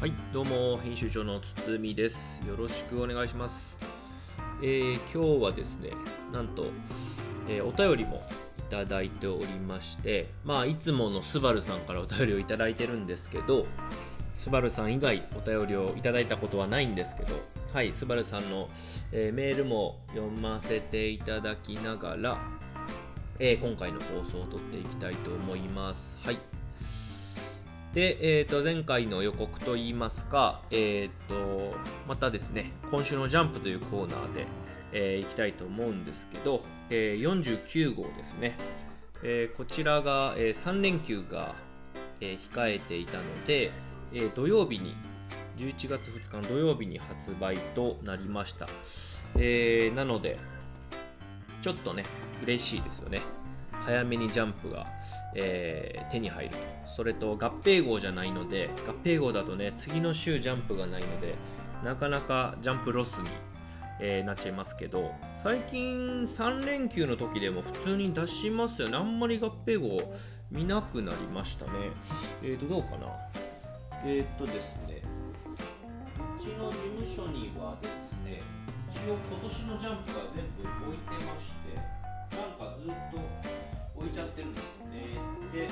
はい、どうも編集長の堤です。よろしくお願いします。えー今日はですね、なんと、えーお便りもいただいておりまして、まあいつものスバルさんからお便りをいただいてるんですけど、スバルさん以外お便りをいただいたことはないんですけど、はい、スバルさんの、えーメールも読ませていただきながら、え今回の放送を撮っていきたいと思います。はい。で、えー、と前回の予告といいますか、えー、とまたですね今週のジャンプというコーナーで、えーいきたいと思うんですけど、えー49号ですね、えーこちらが、え3連休が、えー控えていたので、えー土曜日に11月2日の土曜日に発売となりました、えーなのでちょっとね嬉しいですよね。早めにジャンプが、えー手に入ると。それと合併号じゃないので合併号だとね次の週ジャンプがないのでなかなかジャンプロスに、えーなっちゃいますけど最近3連休の時でも普通に出しますよね。あんまり合併号見なくなりましたね。えーとどうかな？えーとですねうちの事務所にはですね一応今年のジャンプが全部置いてましてなんかずっと置いちゃってるんですよね。で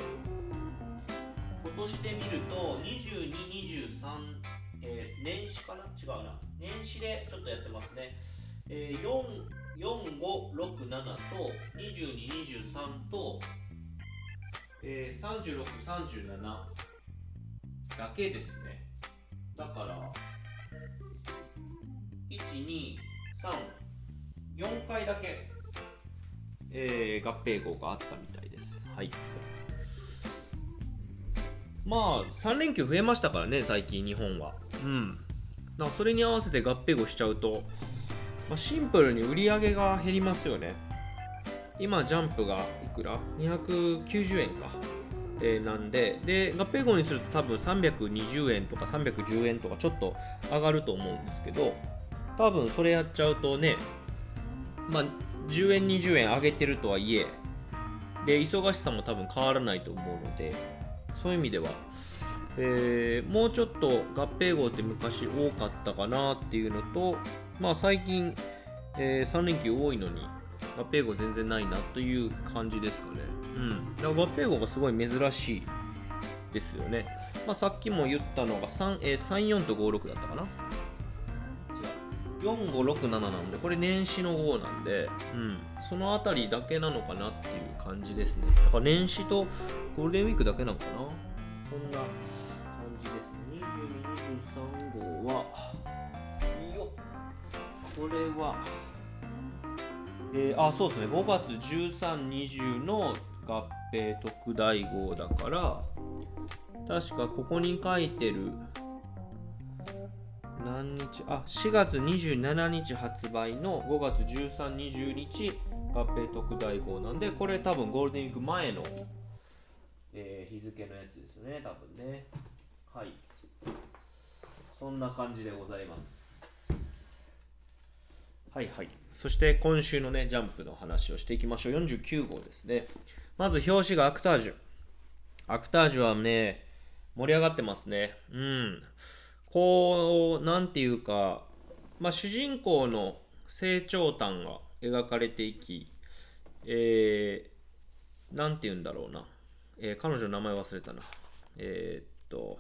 今年で見ると2223、えー年始かな？違うな。年始でちょっとやってますね、えー、4 4567と2223と、えー、3637だけですね。だから123 4回だけ、えー合併号があったみたいです。はい。まあ3連休増えましたからね最近日本は。うん。それに合わせて合併号しちゃうと、まあ、シンプルに売り上げが減りますよね。今ジャンプがいくら ?290 円か、えーなんで。で合併号にすると多分320円とか310円とかちょっと上がると思うんですけど多分それやっちゃうとねまあ10円20円上げてるとはいえで忙しさも多分変わらないと思うのでそういう意味では、えーもうちょっと合併号って昔多かったかなっていうのとまあ最近、え3連休多いのに合併号全然ないなという感じですかね。うん。だから合併号がすごい珍しいですよね、まあ、さっきも言ったのが3、えー34と56だったかな。4567なんでこれ年始の号なんで、うん、そのあたりだけなのかなっていう感じですね。だから年始とゴールデンウィークだけなのかな。そんな感じです2223号はいいよ。これはえーあそうですね。5月1320の合併特大号だから確かここに書いてる何日？あ4月27日発売の5月1320日合併特大号なんでこれ多分ゴールデンウィーク前の、えー日付のやつですね多分ね。はい。そんな感じでございます。はいはい。そして今週のねジャンプの話をしていきましょう。49号ですね。まず表紙がアクタージュ。アクタージュはね盛り上がってますね。うん。こう、なんていうか、まあ、主人公の成長譚が描かれていき、えー、なんて言うんだろうな。えー彼女の名前忘れたな。えーっと、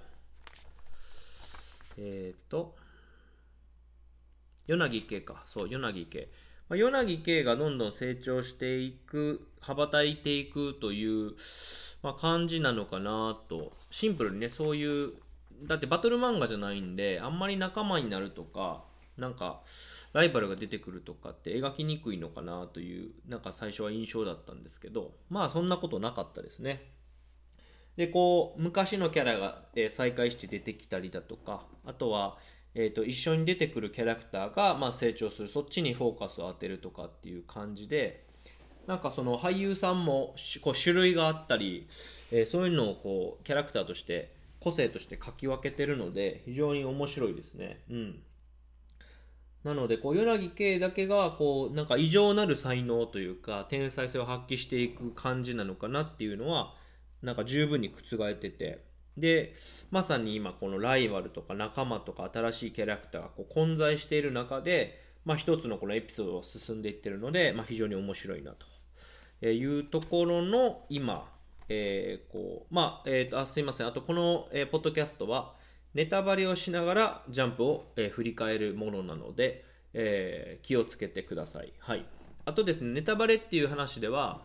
えーっと、柳圭か。そう、柳圭。まあ、柳圭がどんどん成長していく、羽ばたいていくという、まあ、感じなのかなと。シンプルにね、そういうだってバトル漫画じゃないんであんまり仲間になるとかなんかライバルが出てくるとかって描きにくいのかなというなんか最初は印象だったんですけどまあそんなことなかったですね。でこう昔のキャラが、え再会して出てきたりだとかあとは、えー、と一緒に出てくるキャラクターが、まあ、成長するそっちにフォーカスを当てるとかっていう感じでなんかその俳優さんもこう種類があったり、えーそういうのをこうキャラクターとして個性として書き分けてるので非常に面白いですね。うん。なのでこう柳圭だけがこうなんか異常なる才能というか天才性を発揮していく感じなのかなっていうのはなんか十分に覆っててでまさに今このライバルとか仲間とか新しいキャラクターがこう混在している中で、まあ、一つのこのエピソードを進んでいってるので、まあ、非常に面白いなというところの今、えー、こうまあ、えーと、あすいませんあとこの、えー、ポッドキャストはネタバレをしながらジャンプを、えー、振り返るものなので、えー、気をつけてください。はい。あとですね、ネタバレっていう話では、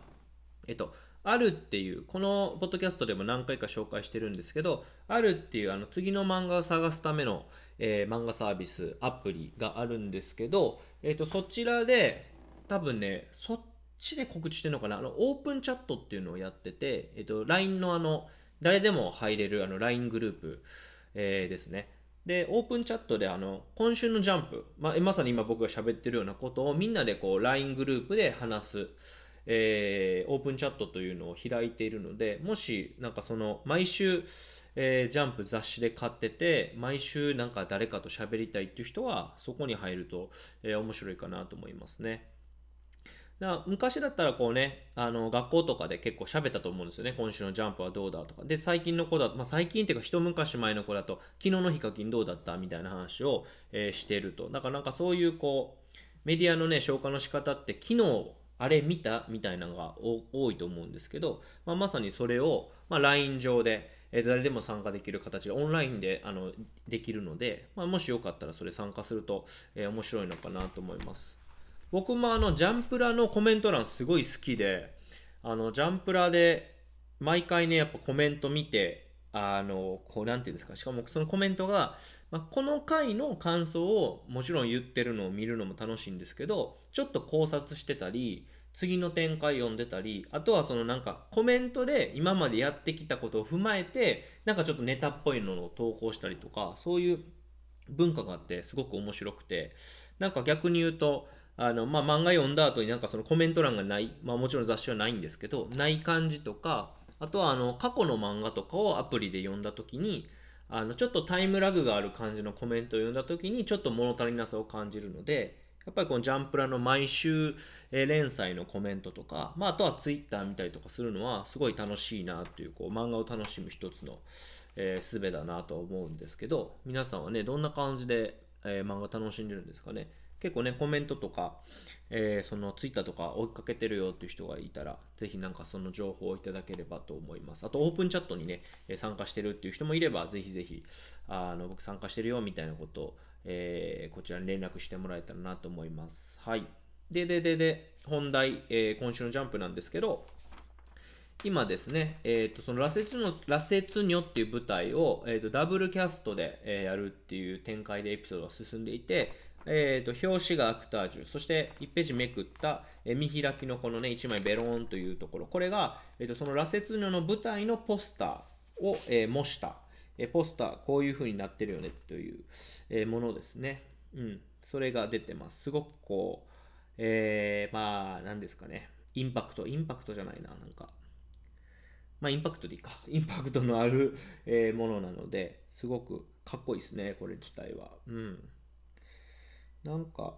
えっと、あるっていう、このポッドキャストでも何回か紹介してるんですけど、あるっていうあの次の漫画を探すための、えー、漫画サービス、アプリがあるんですけど、えっと、そちらで、多分ね、そっちで告知してるのかな？あの、オープンチャットっていうのをやってて、えっと、LINE のあの、誰でも入れるあの LINE グループ、えー、ですね。で、オープンチャットであの、今週のジャンプ、まあ、まさに今僕が喋ってるようなことをみんなでこう LINE グループで話す、えー、オープンチャットというのを開いているので、もしなんかその毎週、えー、ジャンプ雑誌で買ってて、毎週なんか誰かと喋りたいっていう人はそこに入ると、えー、面白いかなと思いますね。だ昔だったらこうね、あの学校とかで結構喋ったと思うんですよね。今週のジャンプはどうだとか。で、最近の子だと、まあ、最近っていうか一昔前の子だと、昨日のヒカキンどうだったみたいな話を、えー、してると。だからなんかそういうこう、メディアのね、消化の仕方って昨日あれ見たみたいなのが多いと思うんですけど、まあ、まさにそれを、まあ、LINE 上で、えー、誰でも参加できる形でオンラインであのできるので、まあ、もしよかったらそれ参加すると、えー、面白いのかなと思います。僕もあのジャンプラのコメント欄すごい好きであのジャンプラで毎回ねやっぱコメント見てあのこうなんていうんですかしかもそのコメントが、まあ、この回の感想をもちろん言ってるのを見るのも楽しいんですけどちょっと考察してたり次の展開読んでたりあとはそのなんかコメントで今までやってきたことを踏まえてなんかちょっとネタっぽいのを投稿したりとかそういう文化があってすごく面白くてなんか逆に言うとあの、まあ、漫画読んだ後になんかそのコメント欄がない、まあ、もちろん雑誌はないんですけど、ない感じとか、あとはあの、過去の漫画とかをアプリで読んだ時に、あの、ちょっとタイムラグがある感じのコメントを読んだ時に、ちょっと物足りなさを感じるので、やっぱりこのジャンプラの毎週連載のコメントとか、まあ、あとはツイッター見たりとかするのはすごい楽しいなっていう、こう、漫画を楽しむ一つの、えー、術だなと思うんですけど、皆さんはね、どんな感じで、えー、漫画楽しんでるんですかね？結構ね、コメントとか、えー、そのツイッターとか追いかけてるよっていう人がいたら、ぜひなんかその情報をいただければと思います。あと、オープンチャットにね、参加してるっていう人もいれば、ぜひぜひ、あの僕参加してるよみたいなことを、えー、こちらに連絡してもらえたらなと思います。はい。で、で、で、で、本題、えー、今週のジャンプなんですけど、今ですね、えーと、その羅刹の羅刹女っていう舞台を、えーと、ダブルキャストで、えー、やるっていう展開でエピソードが進んでいて、えーと、表紙がアクタージュ、そして1ページめくった、え、見開きのこのね、1枚ベローンというところ、これが、えーと、その羅刹女の舞台のポスターを、え、模した、え、ポスター、こういう風になってるよねという、え、ものですね。うん、それが出てます。すごくこう、えー、まあ、なんですかね、インパクト、インパクトじゃないな、なんか、まあ、インパクトでいいか。インパクトのある、え、ものなので、すごくかっこいいですね、これ自体は。うん。なんか、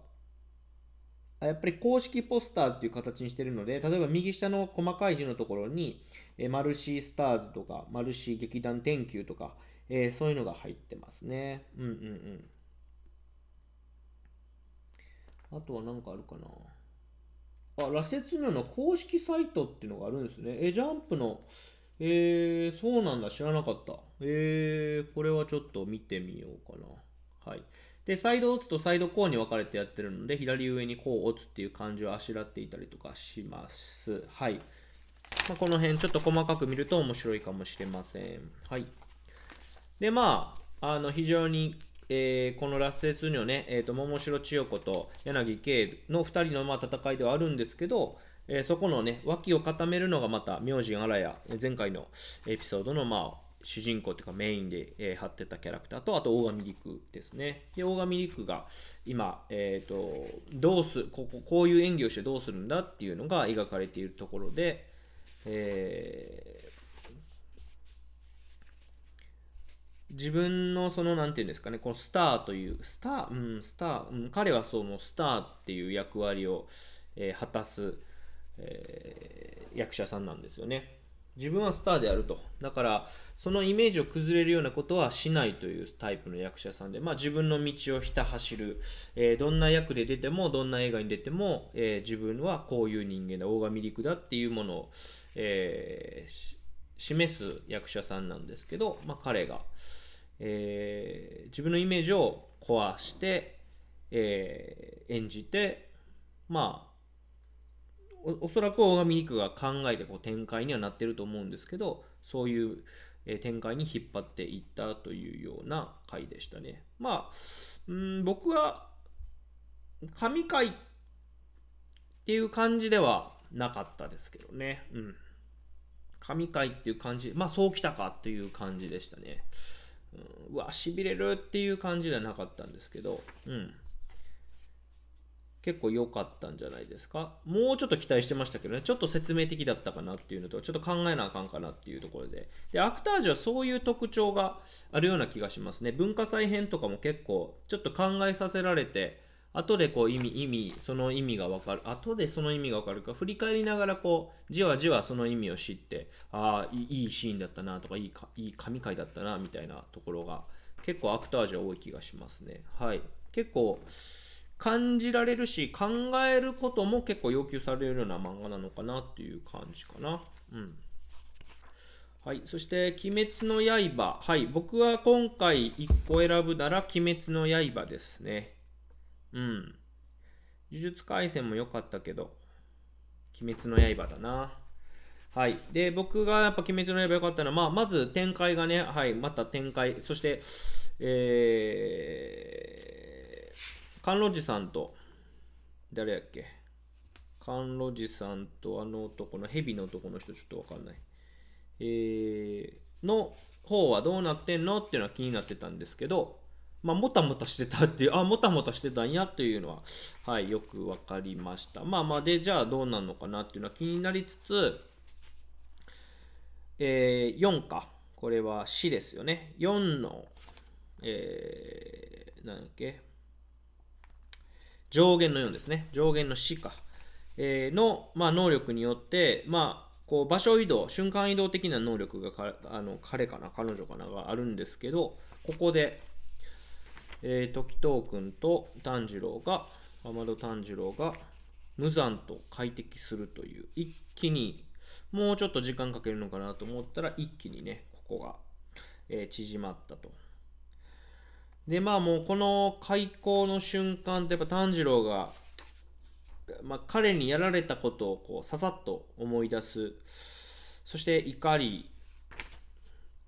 やっぱり公式ポスターっていう形にしてるので、例えば右下の細かい字のところに、えマルシースターズとか、マルシー劇団天球とか、えー、そういうのが入ってますね。うんうんうん。あとは何かあるかな。あ、羅刹女の公式サイトっていうのがあるんですね。え、ジャンプの、えー、そうなんだ、知らなかった。えー、これはちょっと見てみようかな。はい。で、サイドオツとサイドコーンに分かれてやってるので、左上にこうオツっていう漢字をあしらっていたりとかします。はい。まあ、この辺ちょっと細かく見ると面白いかもしれません。はい。で、まあ、あの、非常に、えー、このラッセス女ね、えっ、ー、と、桃城千代子と柳圭の2人のまあ戦いではあるんですけど、えー、そこのね、脇を固めるのがまた、明神荒谷、前回のエピソードのまあ、主人公というかメインで、えー、張ってたキャラクターと、あと大神陸ですね。で、大神陸が今、えっ、ー、と、どうすここ、こういう演技をしてどうするんだっていうのが描かれているところで、えー、自分のその、なんていうんですかね、このスターという、スター、うん、スター、うん、彼はそのスターっていう役割を、えー、果たす、えー、役者さんなんですよね。自分はスターであると。だから、そのイメージを崩れるようなことはしないというタイプの役者さんで、まあ、自分の道をひた走る、えー、どんな役で出ても、どんな映画に出ても、えー、自分はこういう人間だ、大神陸だっていうものを、えー、示す役者さんなんですけど、まあ、彼が、え自分のイメージを壊して、え演じて、まあ、おそらく大神肉が考えてこう展開にはなってると思うんですけどそういう、展開に引っ張っていったというような回でしたね。まあうん僕は神回っていう感じではなかったですけどね。うん。神回っていう感じまあそうきたかっていう感じでしたね、うん、うわしびれるっていう感じではなかったんですけど。うん。結構良かったんじゃないですか？もうちょっと期待してましたけどね、ちょっと説明的だったかなっていうのと、ちょっと考えなあかんかなっていうところで。で、アクタージュはそういう特徴があるような気がしますね。文化祭編とかも結構、ちょっと考えさせられて、後でこう意味、意味、その意味がわかる。後でその意味がわかるか、振り返りながらこう、じわじわその意味を知って、ああ、いいシーンだったなとか、いいか、いい神回だったな、みたいなところが、結構アクタージュは多い気がしますね。はい。結構、感じられるし考えることも結構要求されるような漫画なのかなっていう感じかな。うん。はい。そして、鬼滅の刃。はい。僕は今回1個選ぶなら、鬼滅の刃ですね。うん。呪術廻戦も良かったけど、鬼滅の刃だな。はい。で、僕がやっぱ鬼滅の刃良かったのは、まあ、まず展開がね、はい。また展開。そして、えー、甘露寺さんと、誰やっけ？甘露寺さんとあの男の、蛇の男の人ちょっとわかんない。えー、の方はどうなってんの？っていうのは気になってたんですけど、まあ、もたもたしてたっていう、あ、もたもたしてたんやっていうのは、はい、よくわかりました。まあまあ、で、じゃあどうなんのかなっていうのは気になりつつ、えー、4か。これは死ですよね。4の、えー、なんだっけ？上限の4ですね。上限の死か。えー、の、まあ、能力によって、まあ、こう場所移動、瞬間移動的な能力がかあの彼かな、彼女かながあるんですけど、ここで、えー、時藤君と炭治郎が、天戸炭治郎が無残と快適するという、一気に、もうちょっと時間かけるのかなと思ったら、一気にね、ここが、えー、縮まったと。で、まあもうこの開口の瞬間ってやっぱ炭治郎が、まあ、彼にやられたことをこうささっと思い出す。そして怒り、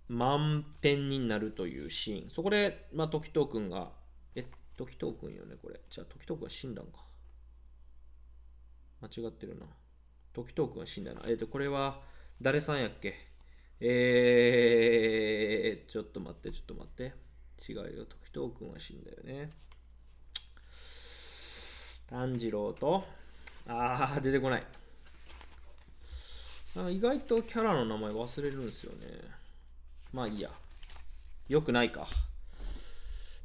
満点になるというシーン。そこで、まあ、時藤君が、え、時藤君よね、これ。じゃあ、時藤君が死んだんか。間違ってるな。時藤君が死んだな。えっ、ー、と、これは、誰さんやっけ？えー、ちょっと待って、ちょっと待って。違うよ。時藤君は死んだよね。炭治郎と、ああ、出てこないなんか。意外とキャラの名前忘れるんですよね。まあいいや。よくないか。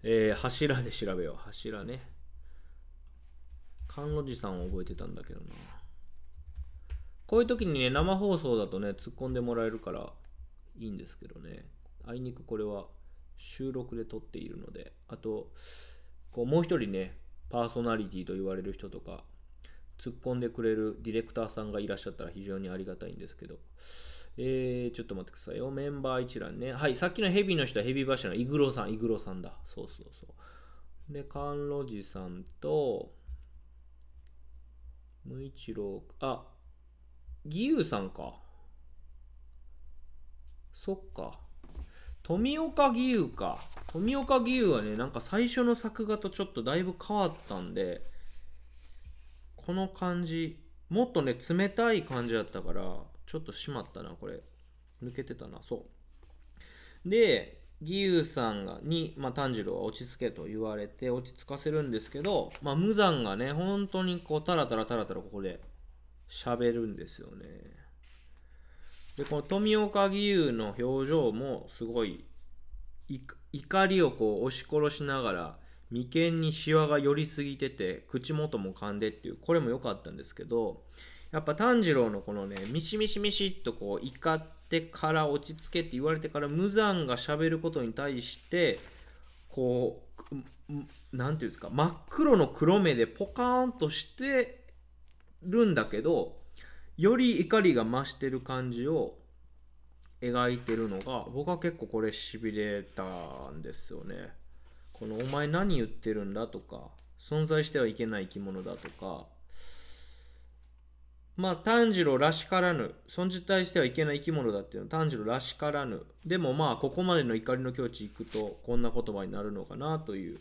えー、柱で調べよう。柱ね。甘露寺さんを覚えてたんだけどな。こういう時にね、生放送だとね、突っ込んでもらえるからいいんですけどね。あいにくこれは収録で撮っているので、あと、こうもう一人ね、パーソナリティと言われる人とか、突っ込んでくれるディレクターさんがいらっしゃったら非常にありがたいんですけど、えー、ちょっと待ってくださいよ。メンバー一覧ね。はい、さっきのヘビの人はヘビ柱のイグロさん、イグロさんだ。そうそうそう。で、甘露寺さんと、無一郎、あ、義勇さんか。そっか。富岡義勇か。富岡義勇はね、なんか最初の作画とちょっとだいぶ変わったんで、この感じ、もっとね、冷たい感じだったから、ちょっとしまったな、これ。抜けてたな、そう。で、義勇さんがに、まあ、炭治郎は落ち着けと言われて落ち着かせるんですけど、まあ、無惨がね、本当にこう、タラタラタラタラここで喋るんですよね。でこの富岡義勇の表情もすごい怒りをこう押し殺しながら眉間にシワが寄りすぎてて口元も噛んでっていうこれも良かったんですけどやっぱ炭治郎のこのねミシミシミシっとこう怒ってから落ち着けって言われてから無残がしゃべることに対してこう何て言うんですか真っ黒の黒目でポカーンとしてるんだけどより怒りが増してる感じを描いてるのが僕は結構これしびれたんですよね。この「お前何言ってるんだ?」とか「存在してはいけない生き物だ」とかまあ炭治郎らしからぬ存じ体してはいけない生き物だっていうのは炭治郎らしからぬでもまあここまでの怒りの境地行くとこんな言葉になるのかなという、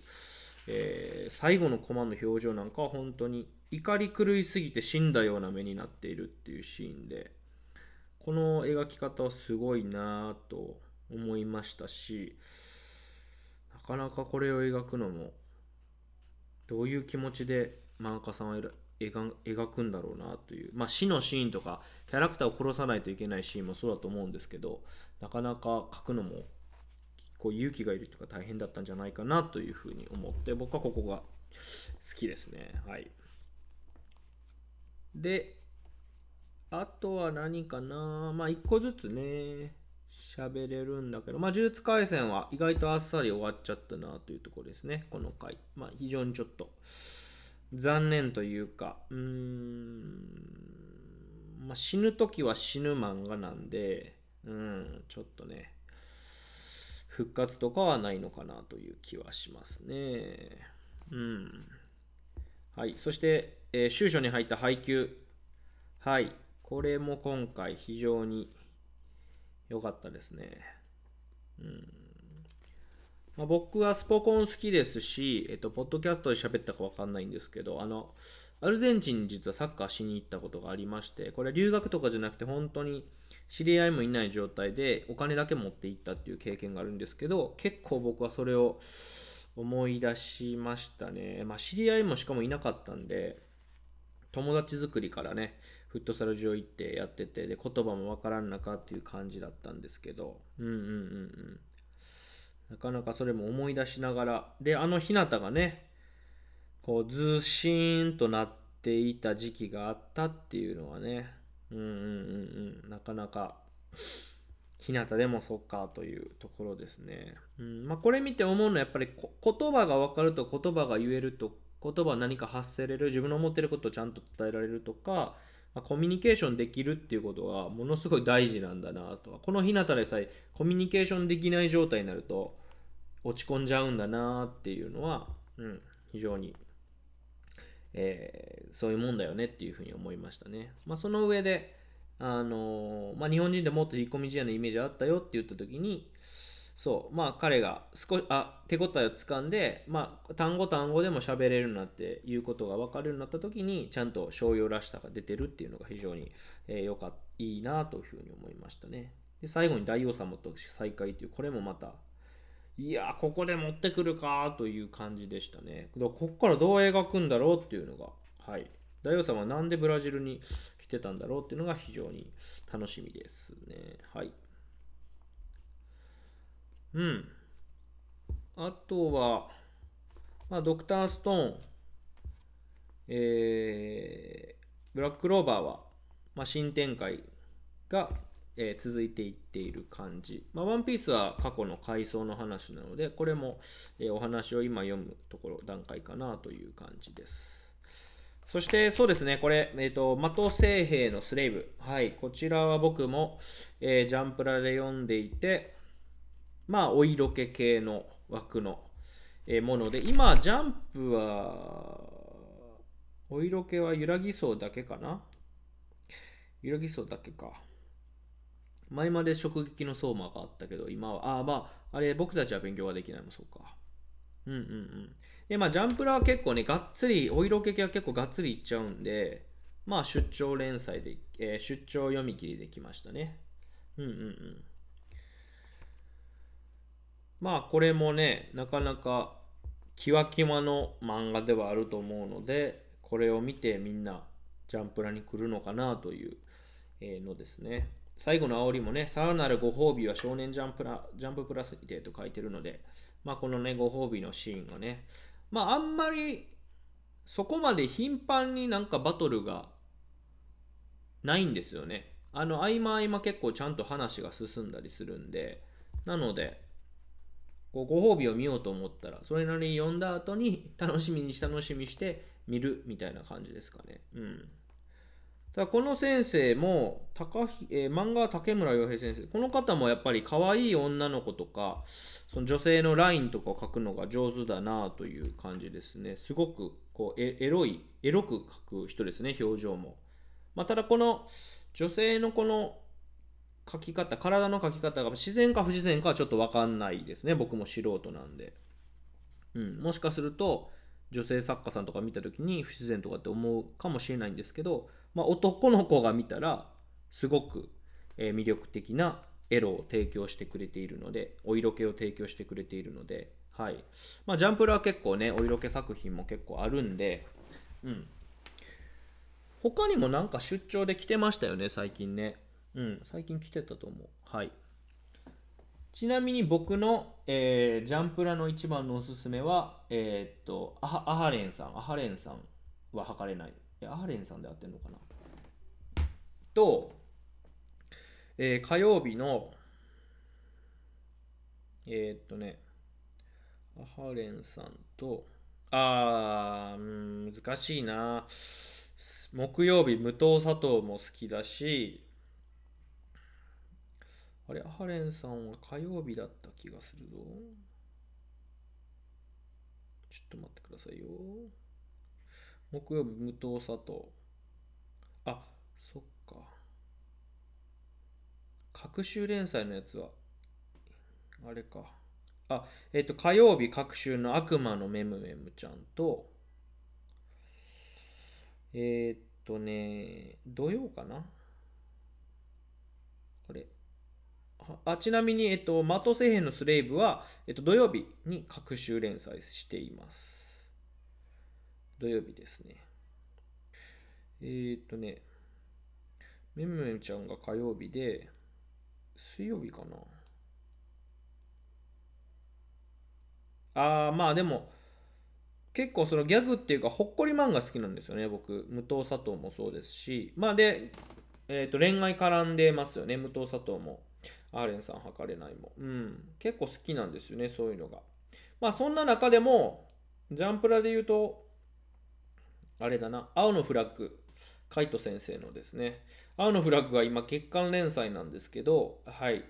えー、最後のコマの表情なんかは本当に怒り狂いすぎて死んだような目になっているっていうシーンでこの描き方はすごいなと思いましたしなかなかこれを描くのもどういう気持ちで漫画家さんは描くんだろうなという、まあ、死のシーンとかキャラクターを殺さないといけないシーンもそうだと思うんですけどなかなか描くのもこう勇気がいるというか大変だったんじゃないかなというふうに思って僕はここが好きですね。はい。であとは何かな？まあ一個ずつね喋れるんだけど、まあ、呪術廻戦は意外とあっさり終わっちゃったなというところですね、この回。まあ、非常にちょっと残念というか、うーん、まあ、死ぬ時は死ぬ漫画なんで、うん、ちょっとね、復活とかはないのかなという気はしますね。うん。はい。そして、えー、終書に入った配給。はい。これも今回非常に良かったですね。うんまあ、僕はスポコン好きですし、えっと、ポッドキャストで喋ったか分かんないんですけど、あの、アルゼンチンに実はサッカーしに行ったことがありまして、これは留学とかじゃなくて本当に知り合いもいない状態でお金だけ持って行ったっていう経験があるんですけど、結構僕はそれを思い出しましたね。まあ知り合いもしかもいなかったんで、友達作りからね、フットサル場行ってやってて、で、言葉もわからん中っていう感じだったんですけど、うんうんうんうん。なかなかそれも思い出しながら、で、あの日向がね、こう、ずしーんとなっていた時期があったっていうのはね、うんうんうんうん、なかなか、日向でもそっかというところですね。うん。まあ、これ見て思うのはやっぱり言葉が分かると言葉が言えると言葉何か発せれる自分の思ってることをちゃんと伝えられるとか、コミュニケーションできるっていうことがものすごい大事なんだなとはこの日向でさえコミュニケーションできない状態になると落ち込んじゃうんだなっていうのは、うん、非常に、えー、そういうもんだよねっていうふうに思いましたね。まあ、その上で、あのー、まあ、日本人でもっと引っ込み思案のイメージあったよって言った時に、そう、まあ彼が少し、あ、手応えをつかんで、まあ単語単語でも喋れるなっていうことが分かるようになった時に、ちゃんと商用らしさが出てるっていうのが非常に、えー、よか、いいなというふうに思いましたね。で、最後に大王様と再会という、これもまたいやここで持ってくるかという感じでしたね。ここからどう描くんだろうっていうのが、はい。大王様はなんでブラジルに来てたんだろうっていうのが非常に楽しみですね。はい。うん。あとは、まあ、ドクターストーン、えー、ブラッククローバーは、まあ、新展開がえー、続いていっている感じ。まあ、ワンピースは過去の回想の話なので、これも、えー、お話を今読むところ、段階かなという感じです。そして、そうですね、これ、えっ、ー、と、的聖兵のスレイブ。はい、こちらは僕も、えジャンプラで読んでいて、まあ、お色気系の枠の、もので、今、ジャンプは、お色気は揺らぎそうだけかな？揺らぎそうだけか。前まで直撃の相馬があったけど、今は、ああ、まあ、あれ、僕たちは勉強ができないもそうか。うんうんうん。で、まあ、ジャンプラは結構ね、がっつり、お色気系は結構がっつりいっちゃうんで、まあ、出張連載で、えー、出張読み切りできましたね。うんうんうん。まあ、これもね、なかなか、キワキワの漫画ではあると思うので、これを見てみんな、ジャンプラに来るのかなというのですね。最後の煽りもね、さらなるご褒美は少年ジャンプラジャンププラスにてと書いてるので、まあ、このね、ご褒美のシーンがね、まああんまりそこまで頻繁になんかバトルがないんですよね。あの合間合間結構ちゃんと話が進んだりするんで、なので、こうご褒美を見ようと思ったら、それなりに読んだ後に楽しみにし楽しみして見るみたいな感じですかね。うん。ただこの先生も高ひ、えー、漫画は竹村洋平先生この方もやっぱり可愛い女の子とかその女性のラインとかを描くのが上手だなという感じですねすごくこうエロいエロく描く人ですね表情も、まあ、ただこの女性のこの描き方体の描き方が自然か不自然かはちょっと分かんないですね。僕も素人なんで、うん、もしかすると女性作家さんとか見た時に不自然とかって思うかもしれないんですけどまあ、男の子が見たらすごく、魅力的なエロを提供してくれているのでお色気を提供してくれているので、はい。まあ、ジャンプルは結構ねお色気作品も結構あるんで、うん、他にもなんか出張で来てましたよね最近ね。うん最近来てたと思うはいちなみに僕の、えー、ジャンプラの一番のおすすめは、えー、っとアハ、アハレンさん、アハレンさんは測れない。えアーレンさんで合ってるのかな？と、えー、火曜日の、え、っとね、アハレンさんと、あー、難しいな。木曜日、無糖砂糖も好きだし、あれ、ハレンさんは火曜日だった気がするぞ。ちょっと待ってくださいよ。木曜日無糖砂糖あそっか。各週連載のやつはあれか。あえっ、ー、と火曜日各週の悪魔のメムメムちゃんとえっ、とね土曜かな？あれ？あちなみに、えっと、マトセヘンのスレイブは、えっと、土曜日に各週連載しています。土曜日ですね。えー、っとね、めむめむちゃんが火曜日で、水曜日かな。あー、まあでも、結構そのギャグっていうか、ほっこり漫画好きなんですよね、僕。無糖砂糖もそうですし。まあで、えっ、と、恋愛絡んでますよね、無糖砂糖も。アーレンさん、測れないも。うん。結構好きなんですよね、そういうのが。まあそんな中でも、ジャンプラで言うと、あれだな、青のフラッグ、カイト先生のですね、青のフラッグが今月間連載なんですけど、はい。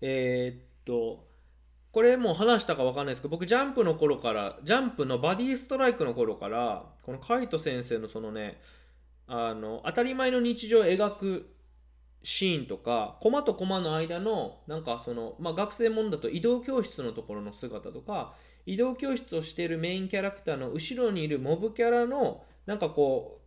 えー、っと、これもう話したか分かんないですけど、僕、ジャンプの頃から、ジャンプのバディストライクの頃から、このカイト先生のそのね、あの、当たり前の日常を描くシーンとか、コマとコマの間の、なんかその、まあ、学生もんだと移動教室のところの姿とか、移動教室をしているメインキャラクターの後ろにいるモブキャラのなんかこ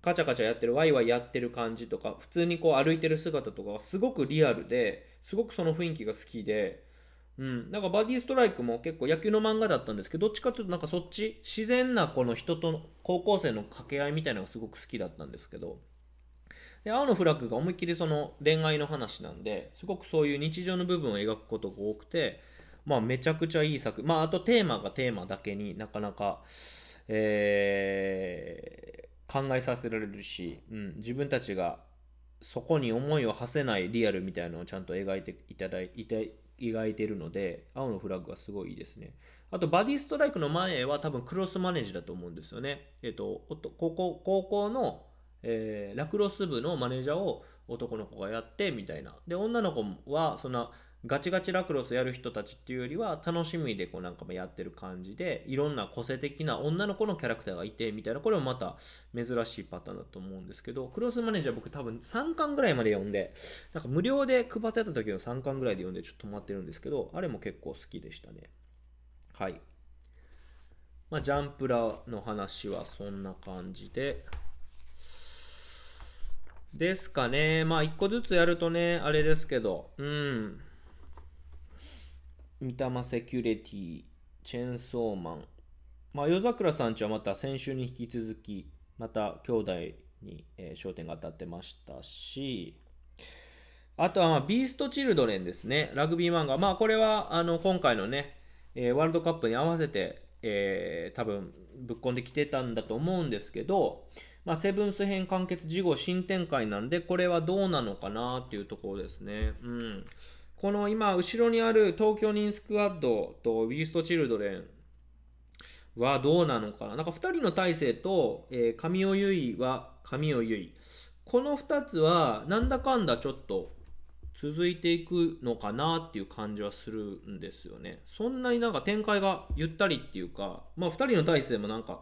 うカチャカチャやってるワイワイやってる感じとか普通にこう歩いてる姿とかがすごくリアルですごくその雰囲気が好きでうん、なんかバディストライクも結構野球の漫画だったんですけどどっちかというとなんかそっち自然なこの人と高校生の掛け合いみたいなのがすごく好きだったんですけどで青のフラッグが思いっきりその恋愛の話なんですごくそういう日常の部分を描くことが多くてまあめちゃくちゃいい作まああとテーマがテーマだけになかなかえー、考えさせられるし、うん、自分たちがそこに思いを馳せないリアルみたいなのをちゃんと描いていただいて描いてるので青のフラッグはすごいいいですね。あとバディストライクの前は多分クロスマネージだと思うんですよね。えっ、ー、と高校高校の、えー、ラクロス部のマネージャーを男の子がやってみたいな。で女の子はそんなガチガチラクロスやる人たちっていうよりは楽しみでこうなんかもやってる感じでいろんな個性的な女の子のキャラクターがいてみたいな。これもまた珍しいパターンだと思うんですけどクロスマネージャー僕多分3巻ぐらいまで読んでなんか無料で配ってた時の3巻ぐらいで読んでちょっと止まってるんですけどあれも結構好きでしたね。はい。まあジャンプラの話はそんな感じで。ですかね。まあ、一個ずつやるとね、あれですけど、うん。三玉セキュリティ、チェーンソーマン。まあ、夜桜さんちはまた先週に引き続き、また兄弟に、えー、焦点が当たってましたし、あとは、まあ、ビーストチルドレンですね。ラグビー漫画。まあ、これは、あの、今回のね、えー、ワールドカップに合わせて、えー、多分ぶっ込んできてたんだと思うんですけど、まあ、セブンス編完結事後新展開なんで、これはどうなのかなっていうところですね。うん。この今、後ろにある東京ニンスクワッドとウィーストチルドレンはどうなのかな。なんか2人の体制と、えー、神尾結衣は神尾結衣。この2つは、なんだかんだちょっと続いていくのかなっていう感じはするんですよね。そんなになんか展開がゆったりっていうか、まあ2人の体制もなんか、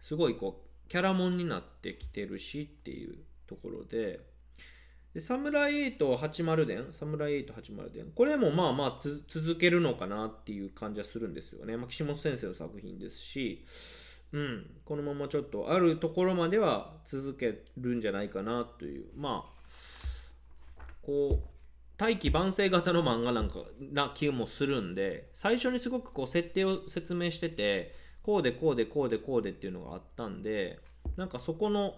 すごいこう、キャラモンになってきてるしっていうところで、でサムライ8 80伝、サムライ8 80伝、これもまあまあ続けるのかなっていう感じはするんですよね。まあ、岸本先生の作品ですし、うん、このままちょっとあるところまでは続けるんじゃないかなという、まあ、こう、大器晩成型の漫画なんかな気もするんで、最初にすごくこう設定を説明してて、こうでこうでこうでこうでっていうのがあったんでなんかそこの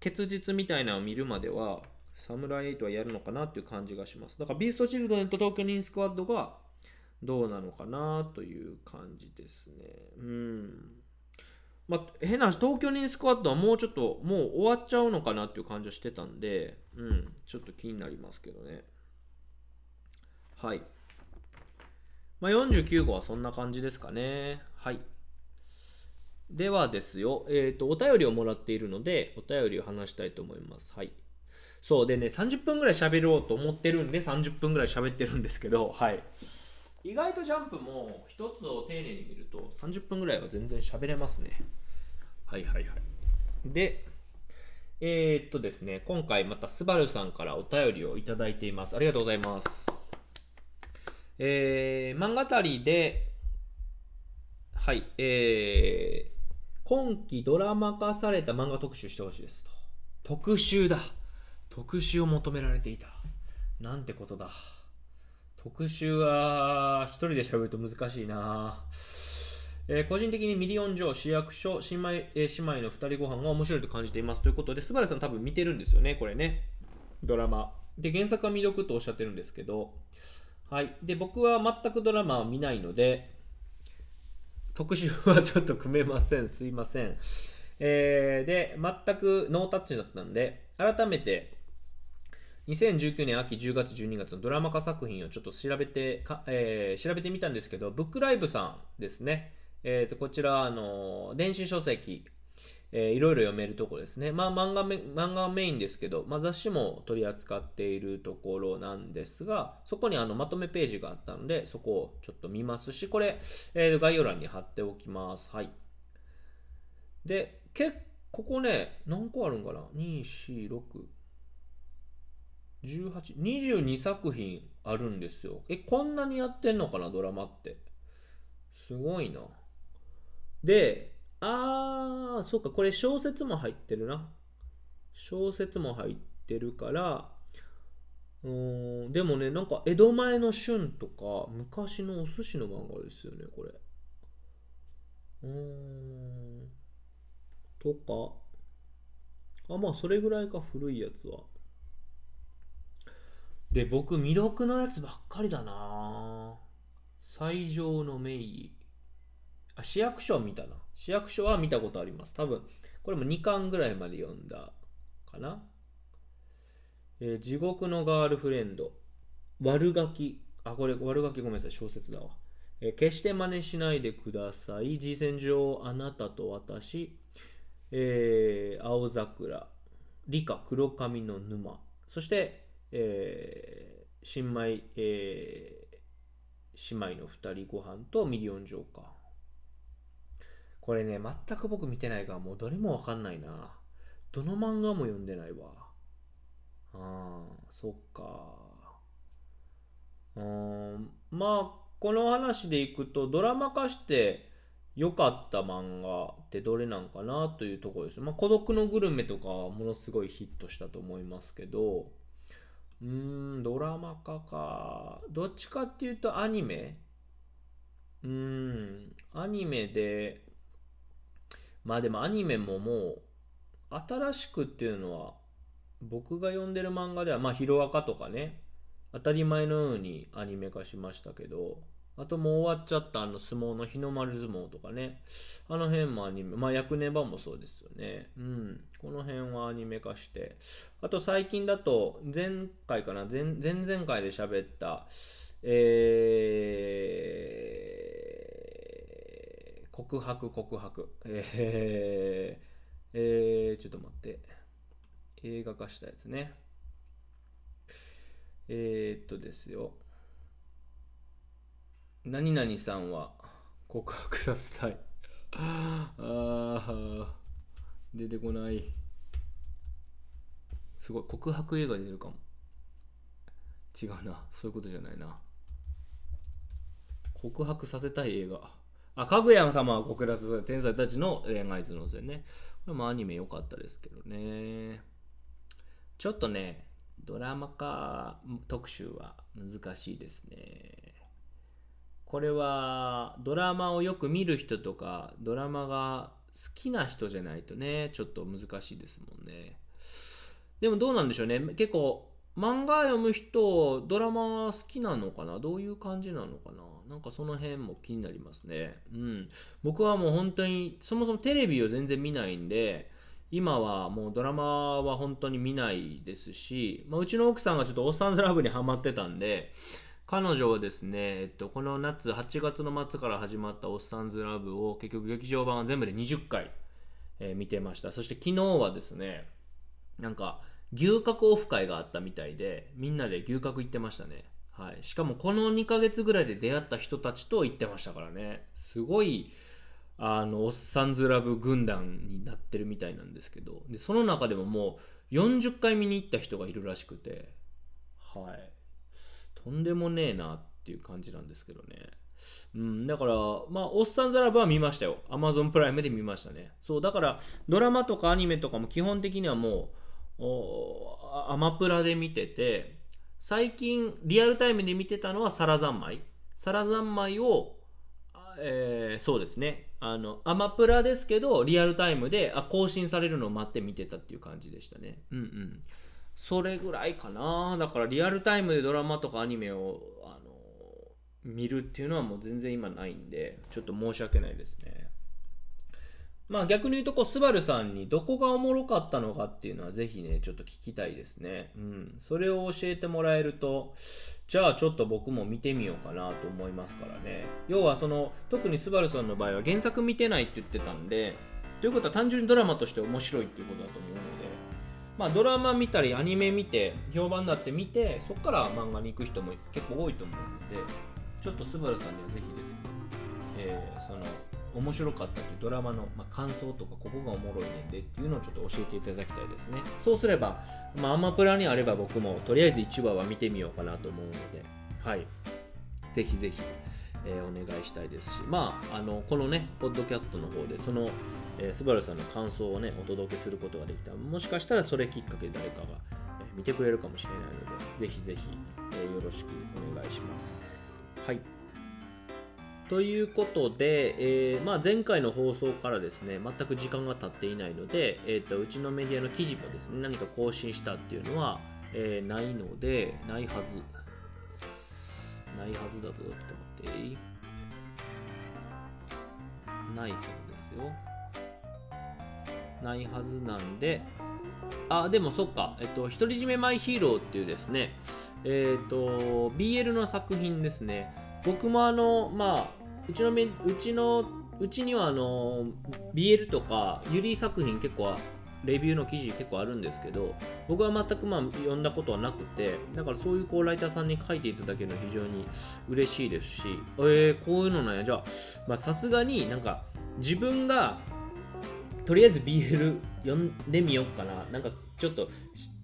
結実みたいなのを見るまではサムライ8はやるのかなっていう感じがしますだからビーストチルドレンと東京ニンスクワッドがどうなのかなという感じですねうんまあ、変な話、東京ニンスクワッドはもうちょっと、もう終わっちゃうのかなっていう感じはしてたんで、うん、ちょっと気になりますけどね。はい。まあ、49号はそんな感じですかね。はい。ではですよ、えっ、ー、と、お便りをもらっているので、お便りを話したいと思います。はい。そうでね、30分ぐらい喋ろうと思ってるんで、30分ぐらい喋ってるんですけど、はい。意外とジャンプも一つを丁寧に見ると30分ぐらいは全然喋れますね。はいはいはい。で、えー、っとですね、今回またスバルさんからお便りをいただいています。ありがとうございます。えー、漫画たりで、はい、えー、今期ドラマ化された漫画特集してほしいですと。特集だ。特集を求められていた。なんてことだ。特集は一人で喋ると難しいなえー、個人的にミリオンジョー、死役所、新米、えー、姉妹の二人ご飯が面白いと感じていますということで、スバルさん多分見てるんですよね、これね。ドラマ。で、原作は未読とおっしゃってるんですけど、はい。で、僕は全くドラマは見ないので、特集はちょっと組めません。すいません。えー、で、全くノータッチだったんで、改めて、2019年秋10月12月のドラマ化作品をちょっと調べてか、えー、調べてみたんですけど、ブックライブさんですね。えー、とこちら、あの電子書籍、えー、いろいろ読めるとこですね。まあ漫画漫画メインですけど、まあ、雑誌も取り扱っているところなんですが、そこにあのまとめページがあったので、そこをちょっと見ますし、これ、えー、概要欄に貼っておきます。はい。で、結ここね、何個あるんかな ?2、4、6、18、22作品あるんですよ。え、こんなにやってんのかな、ドラマって。すごいな。で、あー、そうか、これ小説も入ってるな。小説も入ってるから、うん、でもね、なんか江戸前の春とか、昔のお寿司の漫画ですよね、これ。うん。とか。あ、まあ、それぐらいか、古いやつは。で、僕、未読のやつばっかりだな最上の名義。あ、市役所見たな。市役所は見たことあります。多分、これも2巻ぐらいまで読んだかな。えー、地獄のガールフレンド。悪ガキ。あ、これ、悪ガキごめんなさい。小説だわ。えー、決して真似しないでください。G 戦場あなたと私。えー、青桜。理科黒髪の沼。そして、えー、新米、えー、姉妹の二人ご飯とミリオンジョーカー。これね、全く僕見てないから、もうどれもわかんないな。どの漫画も読んでないわ。ああ、そっか。うん、まあ、この話でいくと、ドラマ化して良かった漫画ってどれなんかなというところです。まあ、孤独のグルメとかはものすごいヒットしたと思いますけど、うーん、ドラマ化か。どっちかっていうとアニメうーん、アニメで、まあでもアニメももう新しくっていうのは僕が読んでる漫画ではまあヒロアカとかね当たり前のようにアニメ化しましたけどあともう終わっちゃったあの相撲の日の丸相撲とかね。あの辺もアニメ、まあ、役ネバもそうですよね。うん。この辺はアニメ化して。あと最近だと、前回かな、前前々回で喋った、えー、告白告白。えー、えー、ちょっと待って。映画化したやつね。えー、っとですよ。何々さんは告白させたい。ああ、出てこない。すごい、告白映画出るかも。違うな、そういうことじゃないな。告白させたい映画。あ、かぐや様は告白させたい天才たちの恋愛頭脳戦ね。これもアニメ良かったですけどね。ちょっとね、ドラマ化特集は難しいですね。これはドラマをよく見る人とかドラマが好きな人じゃないとねちょっと難しいですもんねでもどうなんでしょうね結構漫画読む人ドラマ好きなのかな？どういう感じなのかな？なんかその辺も気になりますね。うん。僕はもう本当にそもそもテレビを全然見ないんで今はもうドラマは本当に見ないですし、まあ、うちの奥さんがちょっとおっさんずラブにハマってたんで彼女はですね、えっと、この夏8月の末から始まった「おっさんずラブ」を結局劇場版は全部で20回、えー見てました。そして昨日はですねなんか牛角オフ会があったみたいでみんなで牛角行ってましたね。はい、しかもこの2ヶ月ぐらいで出会った人たちと行ってましたからね。すごいあのおっさんずラブ軍団になってるみたいなんですけど。でその中でももう40回見に行った人がいるらしくて。はい。とんでもねえなっていう感じなんですけどね。うん、だから、まあ、おっさんずラブは見ましたよ。Amazon プライムで見ましたね。そう、だから、ドラマとかアニメとかも基本的にはもう、アマプラで見てて、最近、リアルタイムで見てたのはサラザンマイ。サラザンマイを、えーそうですね。あの、アマプラですけど、リアルタイムであ更新されるのを待って見てたっていう感じでしたね。うんうん。それぐらいかなだからリアルタイムでドラマとかアニメをあの見るっていうのはもう全然今ないんでちょっと申し訳ないですねまあ逆に言うとこうスバルさんにどこがおもろかったのかっていうのはぜひねちょっと聞きたいですね。うん。それを教えてもらえるとじゃあちょっと僕も見てみようかなと思いますからね。要はその特にスバルさんの場合は原作見てないって言ってたんでということは単純にドラマとして面白いっていうことだと思うのでまあ、ドラマ見たりアニメ見て評判になって見てそこから漫画に行く人も結構多いと思うのでちょっとスバルさんにはぜひですね、えーその面白かったというドラマの、ま、感想とかここがおもろいねんでっていうのをちょっと教えていただきたいですねそうすれば、まあ、アマプラにあれば僕もとりあえず1話は見てみようかなと思うのではいぜひぜひえーお願いしたいですし、まあ、あのこのね、ポッドキャストの方で、その、えー、スバルさんの感想をね、お届けすることができた、もしかしたらそれきっかけで誰かが、え見てくれるかもしれないので、ぜひぜひ、えーよろしくお願いします。はい。ということで、えーまあ、前回の放送からですね、全く時間が経っていないので、えー、とうちのメディアの記事もですね、何か更新したっていうのは、えーないので、ないはず。ないはずだとちょっと待っていい？ないはずですよ。ないはずなんで、あ、でもそっか、えっと、独り占めマイヒーローっていうですね、えっと、BL の作品ですね。僕もあの、まあ、うちのめ、うちの、うちにはあの、BL とか、ユリ作品結構レビューの記事結構あるんですけど僕は全くまあ読んだことはなくてだからそういうこうライターさんに書いていただけるの非常に嬉しいですしえー、こういうのなんや。じゃあさすがになんか自分がとりあえず BL 読んでみようかな。なんかちょっと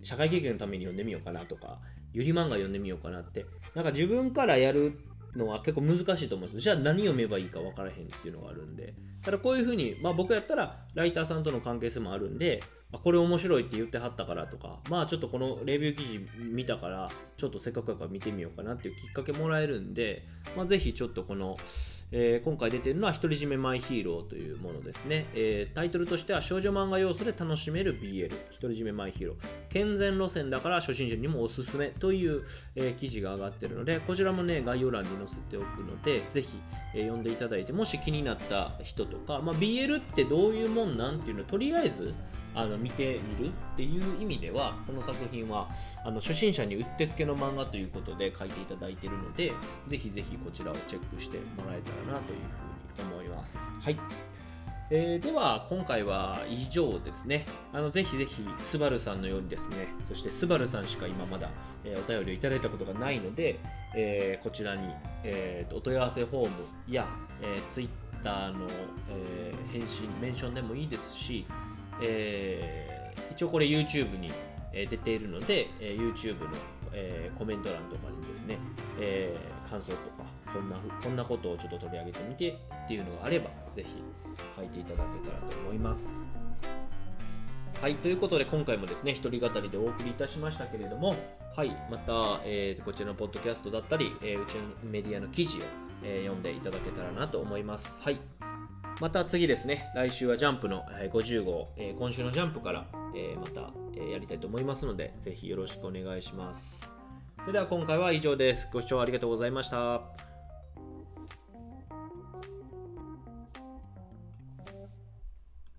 社会経験のために読んでみようかなとかゆり漫画読んでみようかなって。なんか自分からやるのは結構難しいと思うんです。じゃあ何読めばいいか分からへんっていうのがあるんで。ただこういうふうに、まあ、僕やったらライターさんとの関係性もあるんでこれ面白いって言ってはったからとかまあちょっとこのレビュー記事見たからちょっとせっかくやから見てみようかなっていうきっかけもらえるんで、まあ、ぜひちょっとこの、えー、今回出てるのは独り占めマイヒーローというものですね、えー、タイトルとしては少女漫画要素で楽しめる BL 独り占めマイヒーロー。健全路線だから初心者にもおすすめという、えー、記事が上がってるのでこちらもね概要欄に載せておくのでぜひ、え読んでいただいてもし気になった人とか、まあ、BL ってどういうもんなんていうのとりあえずあの見てみるっていう意味ではこの作品はあの初心者にうってつけの漫画ということで書いていただいているのでぜひぜひこちらをチェックしてもらえたらなというふうに思います。はいえー、では今回は以上ですね。あのぜひぜひスバルさんのようにですね、そしてスバルさんしか今まだ、えー、お便りをいただいたことがないので、えー、こちらに、えーと、お問い合わせフォームや、えー、Twitter の、えー、返信、メンションでもいいですし、えー、一応これ YouTube に出ているので、え YouTube の、えコメント欄とかにですね、え感想とかこんなこんなことをちょっと取り上げてみてっていうのがあればぜひ書いていただけたらと思います。はい、ということで今回もですね、一人語りでお送りいたしましたけれども、はい、また、えー、こちらのポッドキャストだったり、えー、うちのメディアの記事を、えー、読んでいただけたらなと思います。はい。また次ですね、来週はジャンプの50号、えー、今週のジャンプから、えー、また、え、やりたいと思いますので、ぜひよろしくお願いします。それでは今回は以上です。ご視聴ありがとうございました。